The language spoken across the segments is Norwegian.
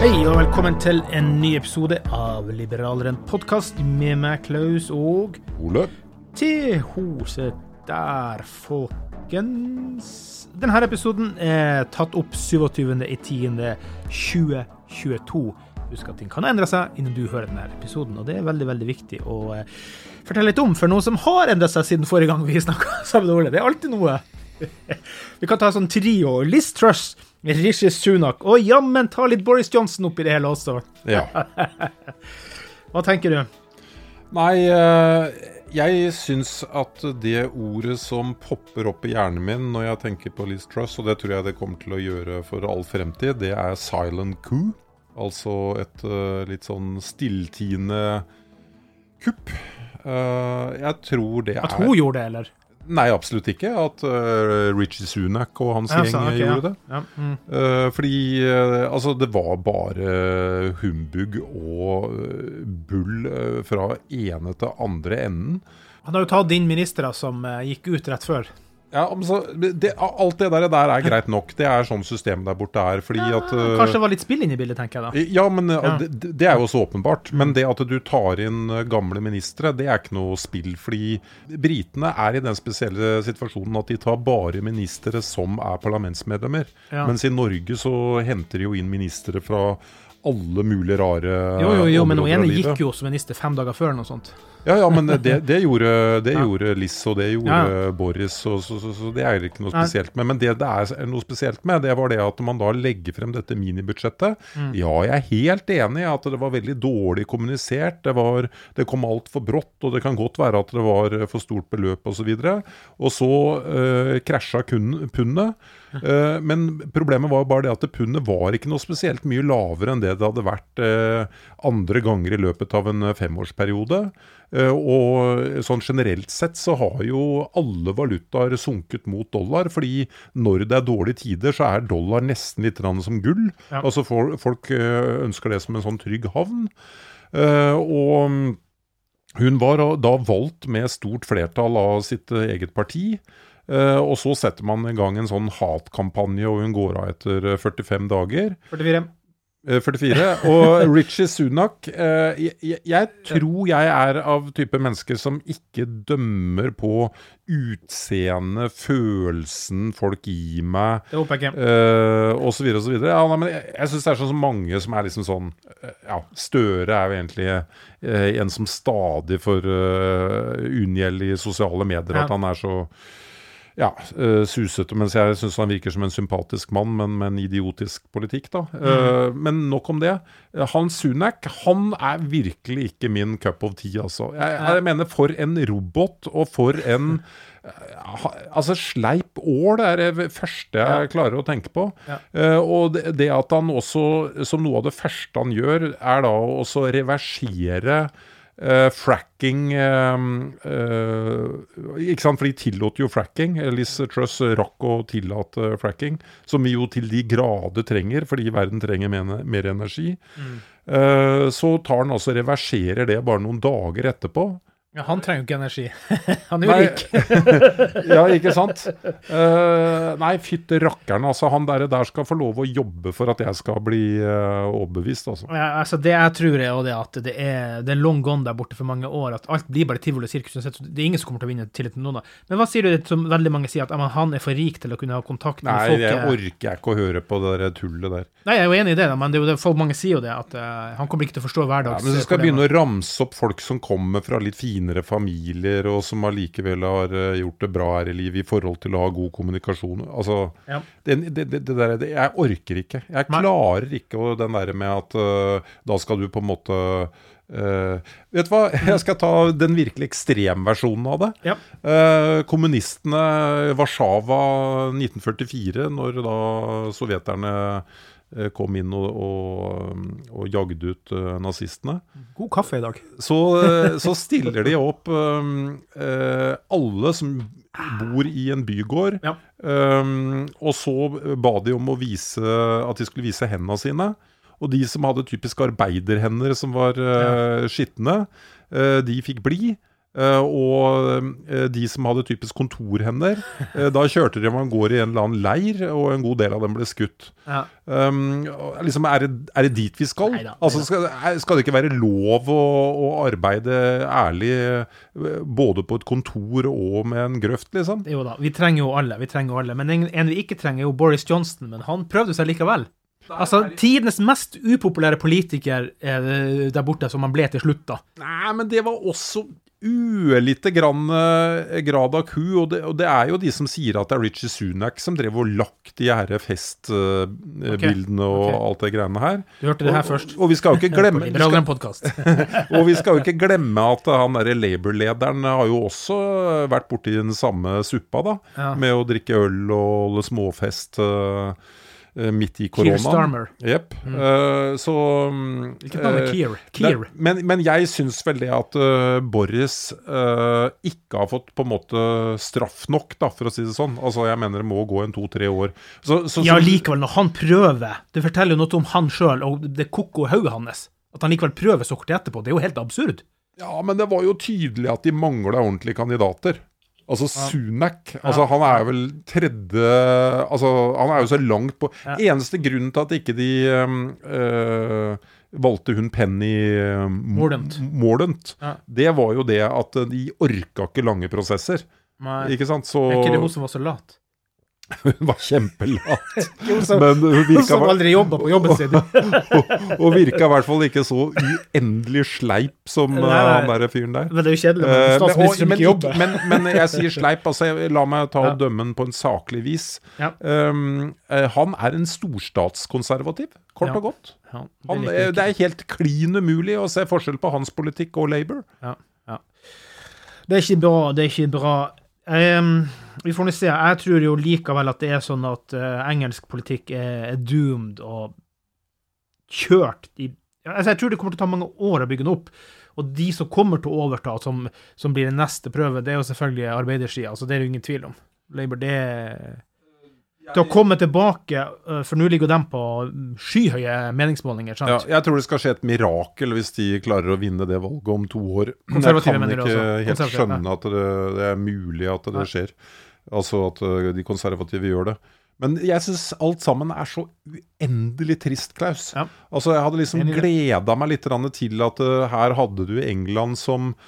Hei og velkommen til en ny episode av Liberaleren podkast med meg, Klaus og Ole. TH. Se der, folkens. Denne episoden er tatt opp 27.10.2022. Husk at ting kan endre seg innen du hører denne episoden, og det er veldig veldig viktig å eh, fortelle litt om for noe som har endret seg siden forrige gang vi snakka sammen, Ole. Det er alltid noe. Vi kan ta sånn trio. Liz Truss, Rishi Sunak og jammen ta litt Boris Johnson oppi det hele også. Ja. Hva tenker du? Nei, eh, jeg syns at det ordet som popper opp i hjernen min når jeg tenker på Liz Truss, og det tror jeg det kommer til å gjøre for all fremtid, det er silent coup. Altså et eh, litt sånn stilltiende kupp. Eh, jeg tror det er At hun gjorde det, eller? Nei, absolutt ikke. At uh, Richie Sunak og hans Ja, gjeng okay, gjorde det. Ja, mm. Uh, fordi uh, altså, det var bare humbug og bull fra ene til andre enden. Han har jo tatt inn ministre som gikk ut rett før. Ja, så, det, alt det der, der er greit nok. Det er sånn systemet der borte er. Fordi at eh, Kanskje det var litt spill inne i bildet, tenker jeg da. Ja, men eh, Ja. Det, det er jo så åpenbart. Men det at du tar inn eh, gamle ministre, det er ikke noe spill. Fordi britene er i den spesielle situasjonen at de tar bare ministre som er parlamentsmedlemmer. Ja. Mens i Norge så henter de jo inn ministre fra alle mulige rare Jo, jo, jo, men hun ene gikk jo som minister fem dager før, eller noe sånt. Ja, ja, men det, det gjorde, det Ja. gjorde Liss, og det gjorde Ja. Boris, og, så, så, så det er ikke noe spesielt med. Men det det er noe spesielt med, det var det at man da legger frem dette minibudsjettet. Mm. Ja, jeg er helt enig i at det var veldig dårlig kommunisert. Det, var, det kom altfor brått, og det kan godt være at det var for stort beløp osv. Og så, og så øh, krasja pundet. Uh, men problemet var bare det at pundet var ikke noe spesielt mye lavere enn det det hadde vært uh, andre ganger i løpet av en eh, femårsperiode. Eh, og sånn generelt sett så har jo alle valutaer sunket mot dollar, fordi når det er dårlige tider, så er dollar nesten litt som gull. Ja. Altså Folk eh, ønsker det som en sånn trygg havn. Eh, og mm, hun var da valgt med stort flertall av sitt eget parti. Og så setter man i gang en sånn hatkampanje, og hun går av etter eh, 45 dager. 44. Eh, 44. Og Richie Sunak eh, jeg, jeg- tror jeg er av type mennesker som ikke dømmer på utseendet, følelsen folk gir meg, Det håper jeg ikke. eh, og så videre og så videre. Ja, nei, men jeg jeg syns det er sånn så mange som er liksom sånn eh, Ja, Støre er jo egentlig eh, en som stadig får uh, unngjeld i sosiale medier, Ja. at han er så ja, eh, susete, mens jeg syns han virker som en sympatisk mann, men med en idiotisk politikk, da. Mm. men nok om det. Eh, Han Sunak, han er virkelig ikke min cup of tea, altså. Jeg, jeg mener, for en robot, og for en Altså, sleip ål er det første jeg klarer å tenke på. Eh, og det, det at han også, som noe av det første han gjør, er da å reversere Eh, fracking uh, uh, Ikke sant, for de tillot jo fracking. Liz Truss rakk å tillate fracking, som vi jo til de grader trenger, fordi verden trenger mer, mer energi. Eh, så tar han altså reverserer det bare noen dager etterpå. Ja, han trenger jo ikke energi. han er jo rik. ja, ikke sant? Uh, nei, fytte rakkeren. Altså, han der, der skal få lov å jobbe for at jeg skal bli uh, overbevist, altså. Ja, altså det jeg tror er det at det er, det er long gone der borte for mange år, at alt blir bare tivoli og sirkus. Det er ingen som kommer til å vinne tillit til noen. da. Men hva sier du som veldig mange sier, at man, han er for rik til å kunne ha kontakt med Nei, folk? jeg det orker ikke å høre på det der tullet der. Nei, jeg er jo enig i det, da, men det folk mange sier jo det, at uh, han kommer ikke til å forstå Ja, hverdags... men så skal begynne å ramse opp folk som kommer fra litt finere familier, og som allikevel har eh, gjort det bra her i livet i forhold til å ha god kommunikasjon. Altså, Ja. det, det, det, det der, det, Jeg orker ikke. Jeg klarer ikke den derre med at uh, da skal du på en måte uh, vet du hva, jeg skal ta den virkelig ekstremversjonen av det. Ja. Uh, kommunistene, Warszawa 1944, når da sovjeterne kom inn og, og, og jagde ut eh, nazistene God kaffe i dag. så, eh, så stiller de opp um, eh, alle som bor i en bygård. Ja. Um, og så ba de om å vise at de skulle vise hendene sine. Og de som hadde typisk arbeiderhender som var uh, skitne, eh, de fikk bli. Eh, og uh, de som hadde typisk kontorhender, uh, da kjørte de om man går i en eller annen leir, og en god del av dem ble skutt. Ja. Um, liksom, er, det, er det dit vi skal? Neida, altså, skal, skal det ikke være lov å, å arbeide ærlig både på et kontor og med en grøft, liksom? Jo da, vi trenger jo alle, vi trenger jo alle. Men en, en vi ikke trenger, er jo Boris Johnson, men han prøvde seg likevel. Altså, tidenes mest upopulære politiker eh, der borte, som han ble til slutt, da. Nei, men det var også ørlite grann eh, grad av ku, og det, og det er jo de som sier at det er Richie Sunak som drev og lagt de her festbildene og okay. alt det greiene her. Du hørte det her Og- først. Og, vi skal jo ikke glemme vi skal. Og vi skal jo ikke glemme at han derre Labour-lederen har jo også vært borti den samme suppa, da. Ja. Med å drikke øl og holde småfest eh, eh, midt i koronaen. Starmer. Jepp. Eh, så mm, Hvilket navn er eh, Keir? Keir. Men, men jeg syns vel det at uh, Boris uh, ikke har fått på en måte straff nok, da, for å si det sånn. Altså, jeg mener det må gå en to-tre år. Så, så, Ja, likevel, når han prøver Det forteller jo noe om han sjøl og det koko hauget hodet hans. At han likevel prøver så kort etterpå, det er jo helt absurd. Ja, men det var jo tydelig at de mangla ordentlige kandidater. Altså Sunak altså Han er vel tredje Altså Han er jo så langt på. Eneste grunnen til at ikke de um, øh, valgte hun Penny um, Mordent. Mordaunt, Ja. det var jo det at de orka ikke lange prosesser. Nei. Ikke sant? Så er ikke det hun som var så lat? hun var kjempelat. Men hun virka, som aldri jobba på jobben sin. og virka i hvert fall ikke så uendelig sleip som Nei, nei. han der fyren der. Men det er jo kjedelig med Eh, men, statsminister som men, ikke jobber. men, men jeg sier sleip, altså jeg, la meg ta Ja. og dømme den på en saklig vis. Ja. Um, eh, han er en storstatskonservativ, kort Ja. og godt. Det Han, eh, det er helt klin umulig å se forskjell på hans politikk og Labour. Ja, ja. Det er ikke bra. Det er ikke bra. Ehm, vi får nå se. Jeg tror jo likevel at det er sånn at uh, engelsk politikk er, er doomed og kjørt i altså Jeg tror det kommer til å ta mange år å bygge den opp. Og de som kommer til å overta, som, som blir den neste prøve, det er jo selvfølgelig arbeidersida. Altså, det er det ingen tvil om. Labour, det Til å komme tilbake, eh, for nå ligger de på skyhøye meningsmålinger, sant? Ja, jeg tror det skal skje et mirakel hvis de klarer å vinne det valget om to år. Jeg Konservative kan ikke helt skjønne at det, det er mulig at det skjer. Altså at uh, de konservative gjør det. Men jeg syns alt sammen er så uendelig trist, Klaus. Ja. Altså Jeg hadde liksom gleda meg litt til at uh, her hadde du England som eh,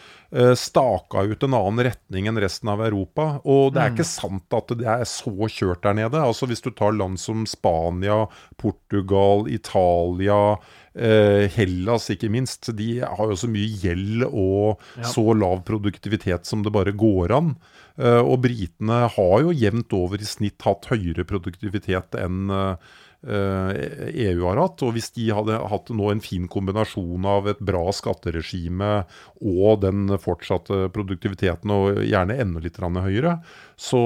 staka ut en annen retning enn resten av Europa. Og det er ikke sant at det er så kjørt der nede. Altså Hvis du tar land som Spania, Portugal, Italia eh, Hellas ikke minst, de har jo så mye gjeld og så lav produktivitet som det bare går an. Eh, og britene har jo jevnt over i snitt hatt høyere produktivitet enn eh, EU har hatt. Og hvis de hadde hatt nå en fin kombinasjon av et bra skatteregime og den fortsatte produktiviteten, og gjerne enda litt høyere, så,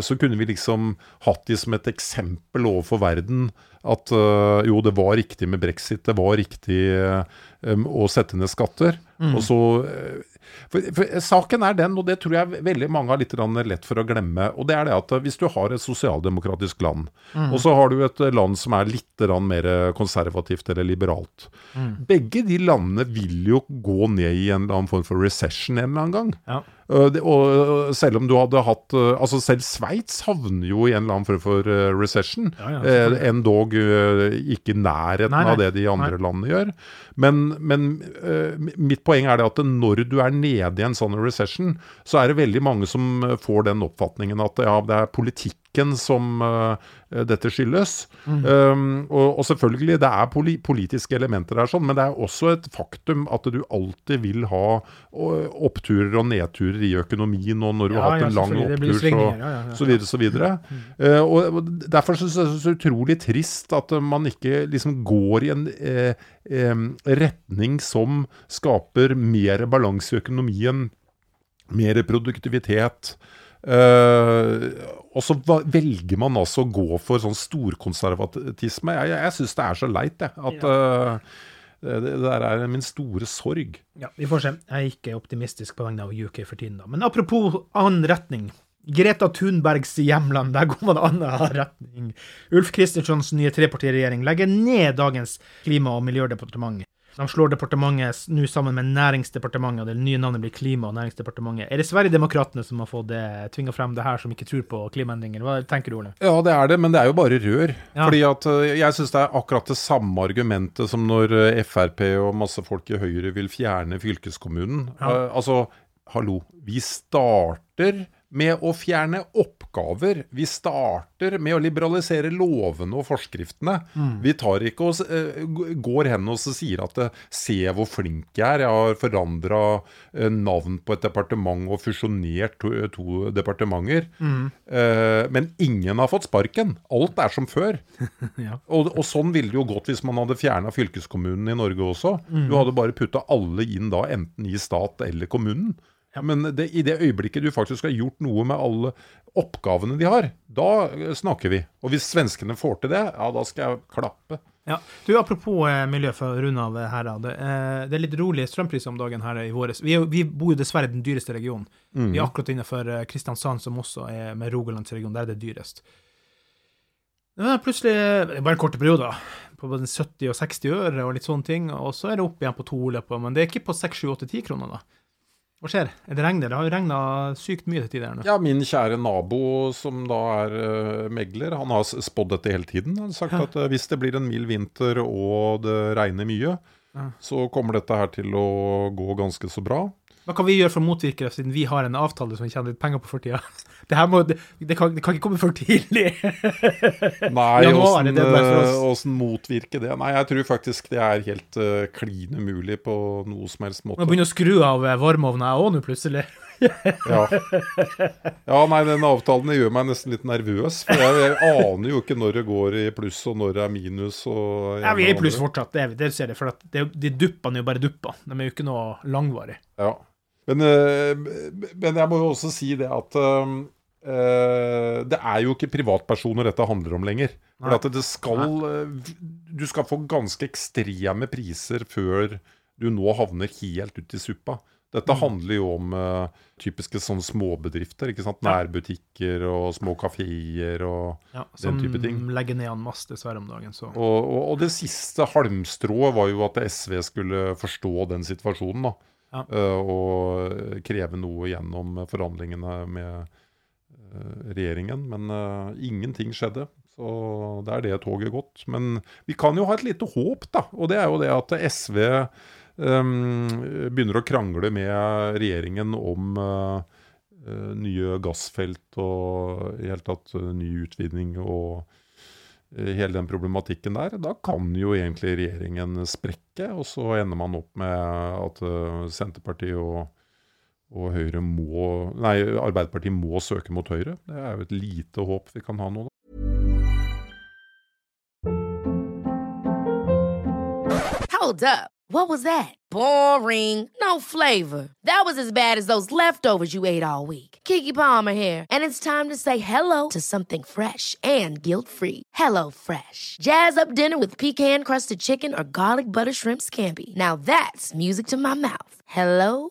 så kunne vi liksom hatt de som et eksempel overfor verden at øh, jo, det var riktig med brexit, det var riktig øh, å sette ned skatter. Og så for, for Saken er den, og det tror jeg veldig mange har litt lett for å glemme. og det er det at Hvis du har et sosialdemokratisk land, og så har du et land som er litt mer konservativt eller liberalt Begge de landene vil jo gå ned i en eller annen form for recession en eller annen gang. Ja. Uh, det, og uh, selv om du hadde hatt uh, Altså selv Sveits havner jo i en eller annen form for uh, recession. Ja, ja, uh. Endog ikke i nærheten Nei, nei. av det de andre landene gjør. Men, men uh, mitt poeng er det at når du er nede i en sånn recession, så er det veldig mange som uh, får den oppfatningen at ja, det er politikken som uh, dette skyldes. Mm. Um, og, og selvfølgelig, det er poli politiske elementer der, sånn, men det er også et faktum at du alltid vil ha uh, oppturer og nedturer i økonomien, og når du Ja, har hatt ja, en lang det blir opptur, så, ja, ja, ja. så videre, så videre. Eh, og, og Derfor synes jeg det er så utrolig trist at eh, man ikke liksom går i en eh, em, retning som skaper mer balanse i økonomien, mer produktivitet. Uh, og så velger man altså å gå for sånn storkonservatisme. Jeg, jeg, jeg syns det er så leit, jeg. At uh, det, det der er min store sorg. Ja, vi får se. Jeg er ikke optimistisk på vegne av UK for tiden, da. Men apropos annen retning. Greta Thunbergs hjemland, der går man annen retning. Ulf Kristerssons nye trepartiregjering legger ned dagens klima- og miljødepartement. De slår departementet nå sammen med Næringsdepartementet, og det nye navnet blir Klima- og næringsdepartementet. Er det Sverigedemokraterna som har fått eh, tvinga frem det her, som ikke tror på klimaendringer? Hva tenker du, Ole? Ja, det er det, men det er jo bare rør. Ja. Fordi at øh, Jeg syns det er akkurat det samme argumentet som når øh, Frp og masse folk i Høyre vil fjerne fylkeskommunen. Ja. Eh, altså, hallo. Vi starter med å fjerne oppgaver. Vi starter med å liberalisere lovene og forskriftene. Mm. Vi tar ikke og s- eh, går hen og sier at eh, se hvor flink jeg er. Jeg har forandra navn på et departement og fusjonert to, to departementer. Mm. Eh, men ingen har fått sparken. Alt er som før. Ja. og, og sånn ville det jo gått hvis man hadde fjerna fylkeskommunen i Norge også. Mm. Du hadde bare putta alle inn da, enten i stat eller kommunen. Men det, i det øyeblikket du faktisk har gjort noe med alle oppgavene de har, da eh, snakker vi. Og hvis svenskene får til det, ja, da skal jeg klappe. Ja. Du, Apropos eh, miljø, for å runde av eh, her. Det, eh, det er litt rolig strømpris om dagen her i våres. Vi, er vi bor jo dessverre i den dyreste regionen. Vi er akkurat innenfor eh, Kristiansand, som også er med Rogalandsregionen. Der er det dyrest. Det er plutselig bare korte perioder. På både 70 og 60 øre og litt sånne ting. Og så er det opp igjen på to løper. Men det er ikke på 6, 7, 8, 10 kroner, da. Hva skjer? Er det regner? Det har jo regna sykt mye til tider nå. Ja, min kjære nabo som da er eh, megler, han har spådd dette hele tiden. Han har sagt at eh, hvis det blir en mild vinter og det regner mye, Ja. så kommer dette her til å gå ganske så bra. Hva kan vi gjøre for å motvirke det, siden vi har en avtale som vi tjener litt penger på for tida? Det må, det, det, kan, det kan ikke komme for tidlig. Nei, åssen eh, åssen motvirke det? Nei, jeg tror faktisk det er helt uh, klin umulig på noe som helst måte. Man begynner å skru av eh, varmeovnen jeg òg nå, plutselig. Ja. ja, nei, den avtalen gjør meg nesten litt nervøs. For jeg, jeg aner jo ikke når det går i pluss, og når det er minus. Og Ja, vi er i pluss fortsatt, det, det ser jeg. For det, de duppene er jo bare dupper. De er jo ikke noe langvarig. Ja. Men, men jeg må jo også si det at eh, det er jo ikke privatpersoner dette handler om lenger. For at det skal eh, Du skal få ganske ekstreme priser før du nå havner helt ut i suppa. Dette handler jo om uh, typiske sånn småbedrifter. ikke sant? Nærbutikker og små kafeer og Ja, Den som type ting. legger ned en masse dessverre om dagen. Så. og, og, og det siste halmstrået var jo at SV skulle forstå den situasjonen. da. Ja. uh, og kreve noe gjennom forhandlingene med eh, regjeringen. Men uh, ingenting skjedde. Så det er det toget gått. Men vi kan jo ha et lite håp, da. Og det er jo det at SV um, begynner å krangle med regjeringen om uh, nye gassfelt og i hele tatt ny utvinning og hele den problematikken der, da kan jo egentlig regjeringen sprekke. Og så ender man opp med at Senterpartiet og, og Høyre må Nei, Arbeiderpartiet må søke mot Høyre. Det er jo et lite håp vi kan ha nå, da. Hold up. What was that? Boring. No flavor. That was as bad as those leftovers you ate all week. Kiki Palmer here, and it's time to say hello to something fresh and guilt-free. Hello Fresh. Jazz up dinner with pecan-crusted chicken or garlic butter shrimp scampi. Now that's music to my mouth. Hello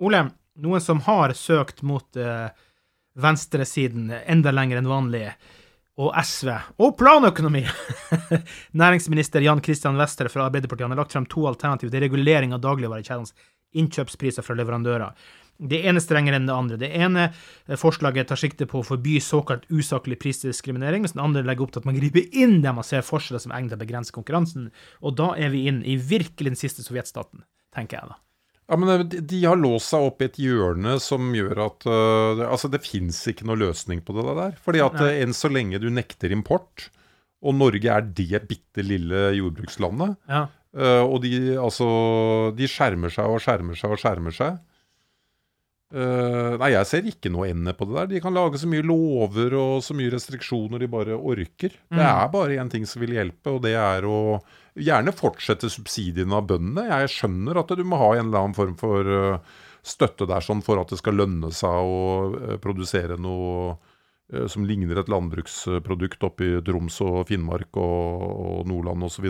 Ole, noen som har søkt mot uh, venstresiden enda lenger enn vanlig, og SV, og planøkonomi! Næringsminister Jan Christian Wester fra Arbeiderpartiet har lagt frem to alternativer til regulering av dagligvarekjedenes innkjøpspriser fra leverandører. Det ene strengere enn det andre. Det ene forslaget tar sikte på å forby såkalt usaklig prisdiskriminering, mens den andre legger opp til at man griper inn der man ser forskjeller som egner til å begrense konkurransen. Og da er vi inn i virkelig den siste sovjetstaten, tenker jeg da. Ja, men De har låst seg opp i et hjørne som gjør at uh, det, Altså, det fins ikke noe løsning på det der. Fordi at uh, enn så lenge du nekter import, og Norge er det bitte lille jordbrukslandet ja. uh, Og de, altså, de skjermer seg og skjermer seg og skjermer seg. Nei, jeg ser ikke noe ende på det der. De kan lage så mye lover og så mye restriksjoner de bare orker. Mm. Det er bare én ting som vil hjelpe, og det er å gjerne fortsette subsidiene av bøndene. Jeg skjønner at du må ha en eller annen form for støtte der sånn for at det skal lønne seg å produsere noe som ligner et landbruksprodukt oppe i Troms og Finnmark og, og Nordland osv.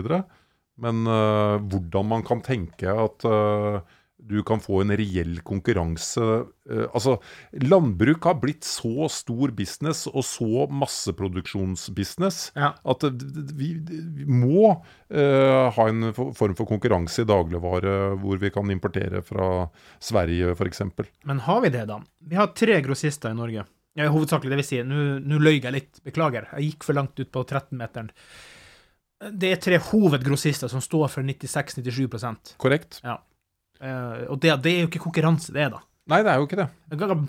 Men uh, hvordan man kan tenke at uh, du kan få en reell konkurranse uh, Altså, landbruk har blitt så stor business og så masseproduksjonsbusiness ja. at vi, vi må uh, ha en form for konkurranse i dagligvare hvor vi kan importere fra Sverige f.eks. Men har vi det, da? Vi har tre grossister i Norge. Ja, hovedsakelig, det vil si, nå løy jeg litt, beklager. Jeg gikk for langt ut på 13-meteren. Det er tre hovedgrossister som står for 96-97% Korrekt. Ja. Uh, og det, det, er jo ikke konkurranse, det, da. Nei, det er jo ikke det.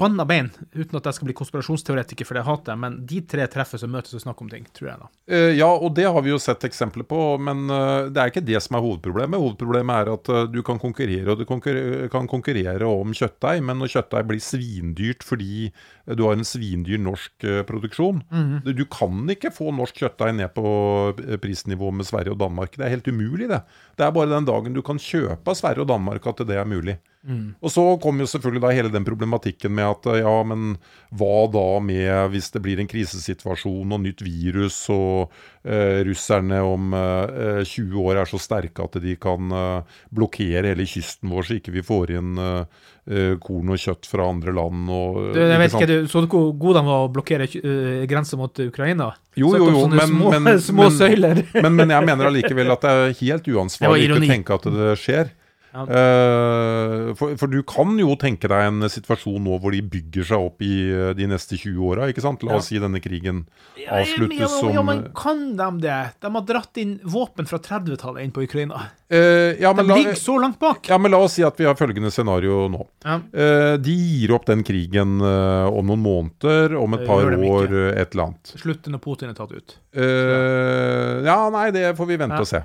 Banna bein, uten at jeg skal bli konspirasjonsteoretiker, for det hater jeg, men de tre treffes og møtes og snakker om ting, tror jeg da. Uh, ja, og det har vi jo sett eksempler på, men uh, det er ikke det som er hovedproblemet. Hovedproblemet er at uh, du kan konkurrere, og du konkurre- kan konkurrere om kjøttdeig, men når kjøttdeig blir svindyrt fordi du har en svindyr norsk produksjon du, du kan ikke få norsk kjøttdeig ned på prisnivå med Sverige og Danmark. Det er helt umulig, det. Det er bare den dagen du kan kjøpe av Sverige og Danmark at det er mulig. Og så kommer jo selvfølgelig da hele den problematikken med at eh, ja, men hva da med hvis det blir en krisesituasjon og nytt virus, og eh, russerne om eh, 20 år er så sterke at de kan eh, blokkere hele kysten vår så ikke vi får inn eh, eh, korn og kjøtt fra andre land. Og, Du, jeg vet ikke, du, Så du hvor god de var å blokkere uh, grensa mot Ukraina? Jo, jo, jo, men, små, men, små men, men jeg mener allikevel at det er helt uansvarlig ikke å tenke at det skjer. Ja. Eh, for, for du kan jo tenke deg en situasjon nå hvor de bygger seg opp i eh, de neste 20 åra. La oss si denne krigen avsluttes ja, som ja, men kan de det? De har dratt inn våpen fra 30-tallet inn på Ukraina. Eh, ja, De ligger så langt bak. ja, men la oss si at vi har følgende scenario nå. Ja. Uh, de gir opp den krigen uh, om noen måneder, om et par år, et eller annet. Slutt når Putin er tatt ut. Ja, nei, det får vi vente Ja, og se.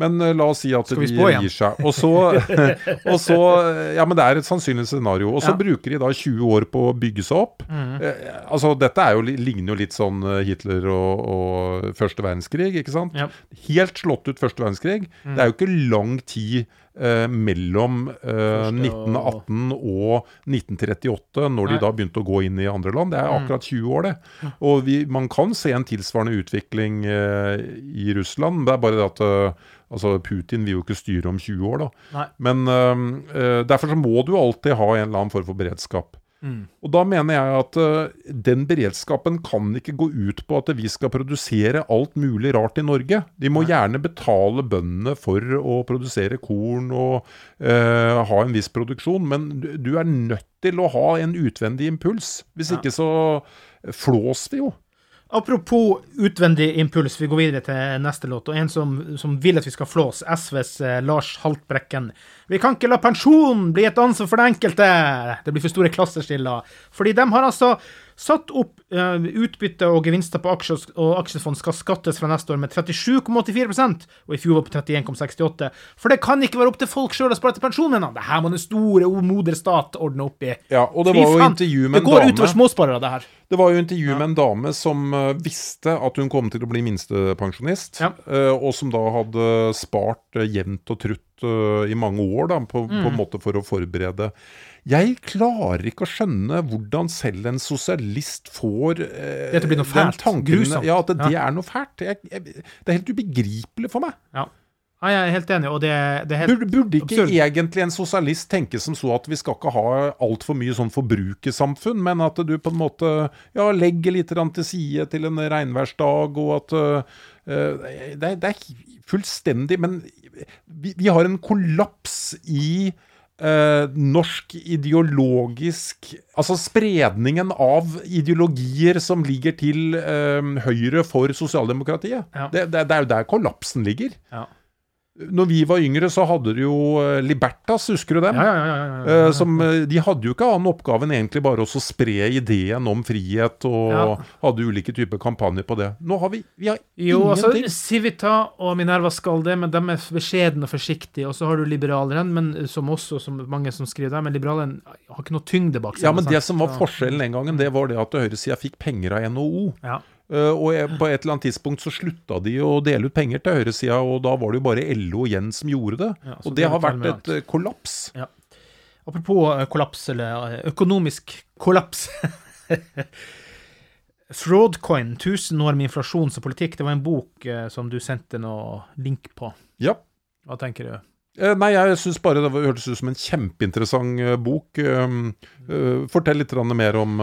Men la oss si at Skal de gir seg. Og så, og så Ja, men det er et sannsynlig scenario. Og så bruker de da 20 år på å bygge seg opp. Eh, altså, dette er jo, ligner jo litt sånn Hitler og, og første verdenskrig, ikke sant? Helt slått ut første verdenskrig. Det er jo ikke lang tid eh, mellom eh, 1918 og 1938, når Nei. de da begynte å gå inn i andre land. Det er akkurat 20 år, det. Og vi, man kan se en tilsvarende utvikling eh, i Russland. Det er bare det at eh, altså Putin vil jo ikke styre om 20 år, da. Nei. Men eh, eh, derfor så må du alltid ha en eller annen form for beredskap. Og da mener jeg at uh, den beredskapen kan ikke gå ut på at vi skal produsere alt mulig rart i Norge. De må gjerne betale bøndene for å produsere korn og uh, ha en viss produksjon, men du, du er nødt til å ha en utvendig impuls. Hvis ikke så flås vi jo. Apropos utvendig impuls, vi går videre til neste låt. Og en som, som vil at vi skal flås, SVs eh, Lars Haltbrekken. Vi kan ikke la pensjon bli et ansvar for den enkelte! Det blir for store klasseskiller. Fordi de har altså satt opp eh, utbytte og gevinster på aksjer og aksjefond skal skattes fra neste år med 37,84 og i fjor var på 31,68 For det kan ikke være opp til folk sjøl å spare til pensjonen! Det her må den store, moder stat ordne opp i. Ja, og det var jo intervju med en dame Det går utover småsparere, det her. Det var jo intervju med en dame som eh, visste at hun kom til å bli minstepensjonist, Ja. eh, og som da hadde spart uh, jevnt og trutt eh, i mange år da, på, på Mm. en måte for å forberede. Jeg klarer ikke å skjønne hvordan selv en sosialist får eh, Dette blir noe fælt, grusomt. Ja, at det, Ja. er noe fælt. Jeg, jeg, det er helt ubegripelig for meg. Ja. ja, jeg er helt enig, og det, det er helt Burde, burde ikke absurd. egentlig en sosialist tenke som så at vi skal ikke ha altfor mye sånn forbrukersamfunn, men at du på en måte ja, legger litt til side til en regnværsdag, og at øh, det, er, det er fullstendig Men vi, vi har en kollaps i øh, norsk ideologisk Altså spredningen av ideologier som ligger til eh, høyre for sosialdemokratiet. Ja. Det, det, det er jo der kollapsen ligger. Ja. Når vi var yngre, så hadde du jo eh, Libertas, husker du dem? Ja, ja, ja, ja, ja, ja. Eh, Som, eh, de hadde jo ikke annen oppgave enn egentlig bare å spre ideen om frihet, og hadde ulike typer kampanjer på det. Nå har vi, vi har Jo, altså. Civita og Minerva skal det, men de er beskjedne og forsiktige. Og så har du liberalerne, men som også som mange som skriver der, men liberalerne har ikke noe tyngde bak seg. Ja, men sant? det som var forskjellen den gangen, det var det at høyresida fikk penger av NHO. Ja. Eh, og på et eller annet tidspunkt så slutta de å dele ut penger til høyresida, og da var det jo bare LO igjen som gjorde det. Ja, og det det har vært et kollaps. kollaps. Apropos eh, kollaps, eller eh, økonomisk kollaps. Fraudcoin, 1000 år med inflasjons- og politikk. Det var en bok eh, som du sendte noe link på. Ja. Hva tenker du? Eh, Nei, jeg syns bare det hørtes ut som en kjempeinteressant eh, bok. Eh, fortell litt mer om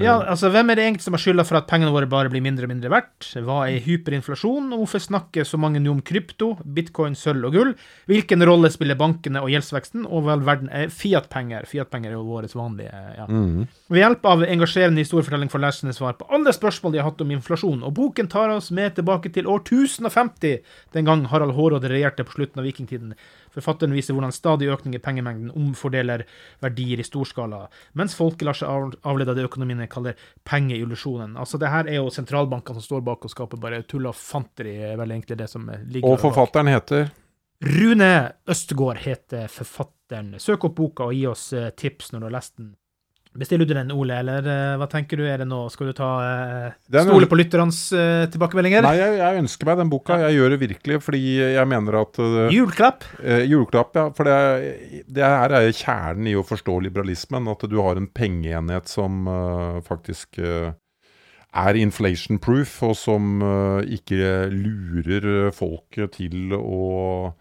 Ja, altså, Hvem er det egentlig som har skylda for at pengene våre bare blir mindre og mindre verdt? Hva er hyperinflasjon? Og hvorfor snakker så mange nå om krypto, bitcoin, sølv og gull? Hvilken rolle spiller bankene og gjeldsveksten? Og vel verden er Fiat-penger. Fiat-penger er jo våre vanlige ja. Ved hjelp av engasjerende historiefortelling får leserne svar på alle spørsmål de har hatt om inflasjon, og boken tar oss med tilbake til år 1050, den gang Harald Hårråde regjerte på slutten av vikingtiden. Forfatteren viser hvordan stadig økning i pengemengden omfordeler verdier i storskala, mens folket lar seg avlede av det økonomiene kaller pengeillusjonen. Altså, det her er jo sentralbankene som står bak og skaper bare tull og fanteri, er vel egentlig det som ligger Og bak. forfatteren heter Rune Østgård heter forfatteren. Søk opp boka og gi oss eh, tips når du har lest den. Bestiller du den, Ole, eller uh, hva tenker du? Er det nå? Skal du ta uh, Stole på lytternes uh, tilbakemeldinger? Nei, jeg, jeg ønsker meg den boka. Jeg gjør det virkelig fordi jeg mener at eh, Juleklapp? Eh, juleklapp, ja. For det, det her er kjernen i å forstå liberalismen. At du har en pengeenhet som eh, faktisk eh, er inflation proof, og som eh, ikke lurer folket til å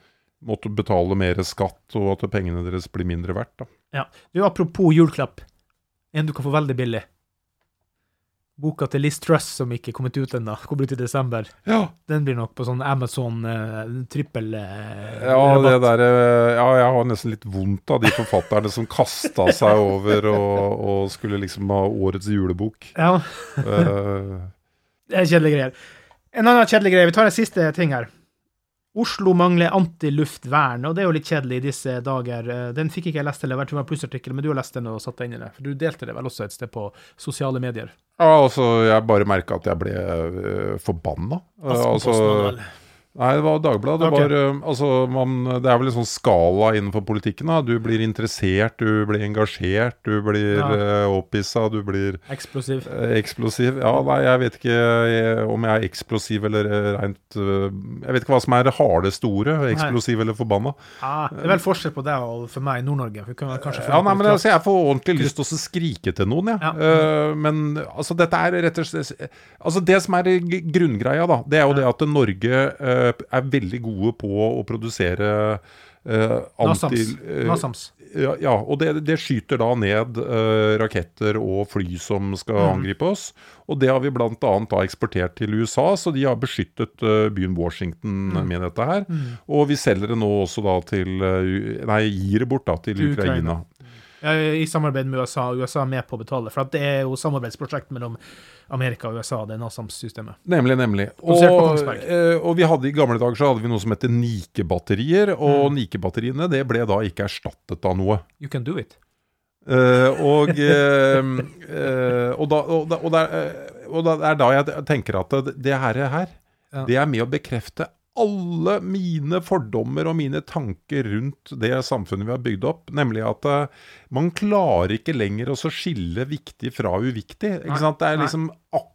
måtte betale mer skatt, og at pengene deres blir mindre verdt. Da. Ja. Du, apropos juleklapp. En du kan få veldig billig. Boka til Liz Truss, som ikke er kommet ut ennå, kommer ut i desember. Ja. Den blir nok på sånn Amazon uh, trippel uh, Ja, det rabatt. der, eh, ja, jeg har nesten litt vondt av de forfatterne som kasta seg over og, og skulle liksom ha årets julebok. Ja. Det er kjedelige greier. En annen kjedelig greie. Vi tar en siste ting her. Oslo mangler antiluftvern, og det er jo litt kjedelig i disse dager. Eh, Den fikk ikke jeg lest, eller var en plussartikkel, men du har lest den og satt deg inn i det. For du delte det vel også et sted på sosiale medier. Ja, altså, jeg bare merka at jeg ble uh, forbanna. Eh, Aftenposten hadde vel. Nei, det var Dagbladet. Det, var, eh, altså, man, det er vel en sånn skala innenfor politikken. da. Du blir interessert, du blir engasjert, du blir Ja. uh, opphissa, du blir Eksplosiv. eh, eksplosiv. Ja, nei, jeg vet ikke jeg, om jeg er eksplosiv eller eh, rent eh, Jeg vet ikke hva som er det hardeste ordet. Eksplosiv eller forbanna. Ah, det er vel forskjell på deg og for meg i Nord-Norge. Ja, nei, men altså, Jeg får ordentlig lyst til å skrike til noen, jeg. Ja. Eh, men altså, dette er rett og slett Altså, Det som er grunngreia, da, det er jo det at Norge eh, er veldig gode på å produsere eh, anti... Nasams. eh, ja, ja, og det, det skyter da ned eh, raketter og fly som skal Mm. angripe oss. Og det har vi bl.a. eksportert til USA, så de har beskyttet eh, byen Washington Mm. med dette her. Og vi selger det nå også da til eh, Nei, gir det bort da til Til Ukraina. Ukraina. I samarbeid med USA. USA er med på å betale. For at det er jo samarbeidsprosjekt mellom Amerika og USA, det Nasams-systemet. Nemlig, nemlig. Og, eh, og vi hadde i gamle dager så hadde vi noe som heter Nike-batterier, og Mm. Nike-batteriene det ble da ikke erstattet av noe. You can do it. Uh, og, uh, og, da, og, da, og, da, og da, er da jeg tenker at det, det her, her Ja. det er med å bekrefte alle mine fordommer og mine tanker rundt det samfunnet vi har bygd opp. Nemlig at eh, man klarer ikke lenger å skille viktig fra uviktig. Ikke sant? Det er liksom akkurat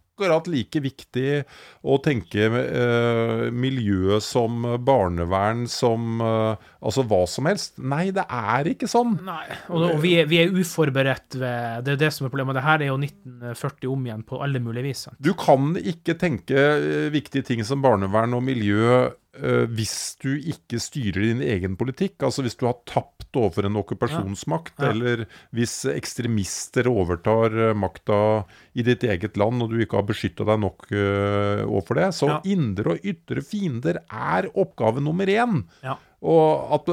like viktig å tenke eh, miljø som barnevern, som eh, altså hva som helst. Nei, det er ikke sånn. Nei, og, og vi, er, vi er uforberedt ved Det er det som er problemet. Det her er jo 1940 om igjen på alle mulige vis. sant? Du kan ikke tenke eh, viktige ting som barnevern og miljø eh, hvis du ikke styrer din egen politikk. Altså hvis du har tapt overfor en okkupasjonsmakt, Ja. eller hvis ekstremister overtar eh, makta i ditt eget land og du ikke har beskytta deg nok uh, overfor det. Så Ja. indre og ytre fiender er oppgave nummer én. Ja. Og at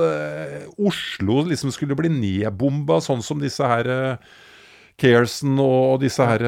Oslo liksom skulle bli nedbomba, sånn som disse her Kherson og disse her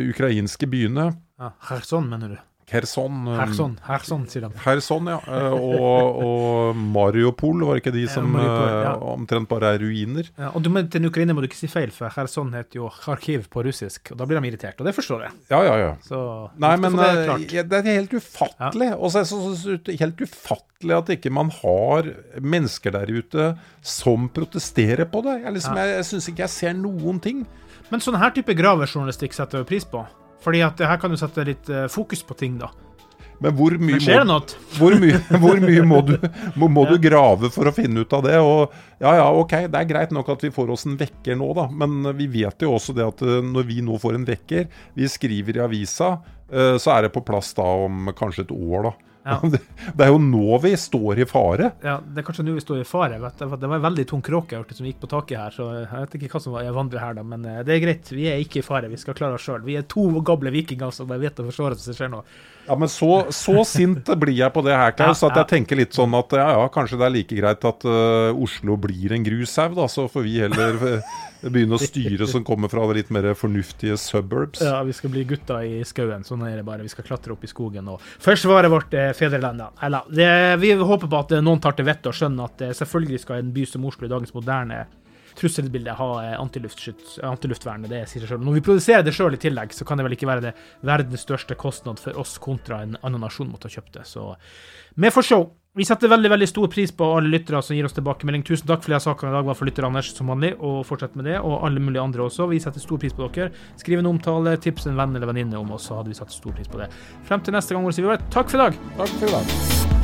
ukrainske byene. Ja, Kherson, mener du? Kherson. um, Kherson, Kherson, sier de. Kherson, ja. eh, Og, og Mariupol, var ikke de som Mariupol, eh, ja. omtrent bare er ruiner? Ja, og du, til Ukraina må du ikke si feil, for Kherson heter jo Kharkiv på russisk, og da blir de irritert, og det forstår jeg. Ja, ja, ja. Så Nei, men det er, ja, det er helt ufattelig. Og så er det helt ufattelig at ikke man har mennesker der ute som protesterer på det. Jeg, liksom, Ja. jeg, jeg syns ikke jeg ser noen ting. Men sånn her type gravejournalistikk setter jeg pris på. Fordi at her kan du sette litt eh, fokus på ting, da. Men hvor mye, Men må, hvor mye, hvor mye må, du, må, må du grave for å finne ut av det? Og ja, ja, ok, det er greit nok at vi får oss en vekker nå, da. Men vi vet jo også det at eh, når vi nå får en vekker, vi skriver i avisa, eh, så er det på plass da om kanskje et år, da. Ja. Det, er jo nå vi står i fare. Ja, Det er kanskje nå vi står i fare. Det var en veldig tung kråke som gikk på taket her, så jeg vet ikke hva som var- vandrer her, da. Men eh, det er greit. Vi er ikke i fare. Vi skal klare oss sjøl. Vi er to gamle vikinger som bare vet å forsvare oss hvis det skjer noe. Ja, men så, så sint blir jeg på det her, Klaus, at jeg tenker litt sånn at ja, ja, kanskje det er like greit at uh, Oslo blir en grushaug, da. Så får vi heller eh, begynne å styre som kommer fra litt mer fornuftige suburbs. Ja, vi skal bli gutta i skauen. Sånn er det bare. Vi skal klatre opp i skogen og forsvare vårt eh, fedreland. Eller, det, vi håper på at eh, noen tar til vettet og skjønner at eh, selvfølgelig skal en by som Oslo i dagens moderne trusselbilde ha antiluftvernet, antiluftskyts- Det sier seg selv. Når vi produserer det sjøl i tillegg, så kan det vel ikke være det verdens største kostnad for oss kontra en annen nasjon måtte ha kjøpt det. Så vi får se. Vi setter veldig veldig stor pris på alle lyttere som gir oss tilbakemelding. Tusen takk for de sakene i dag var for lytter Anders som vanlig, og fortsett med det. Og alle mulige andre også. Vi setter stor pris på dere. Skriv en omtale, tips en venn eller venninne om oss, så hadde vi satt stor pris på det. Frem til neste gang, takk for i dag. Takk for i dag.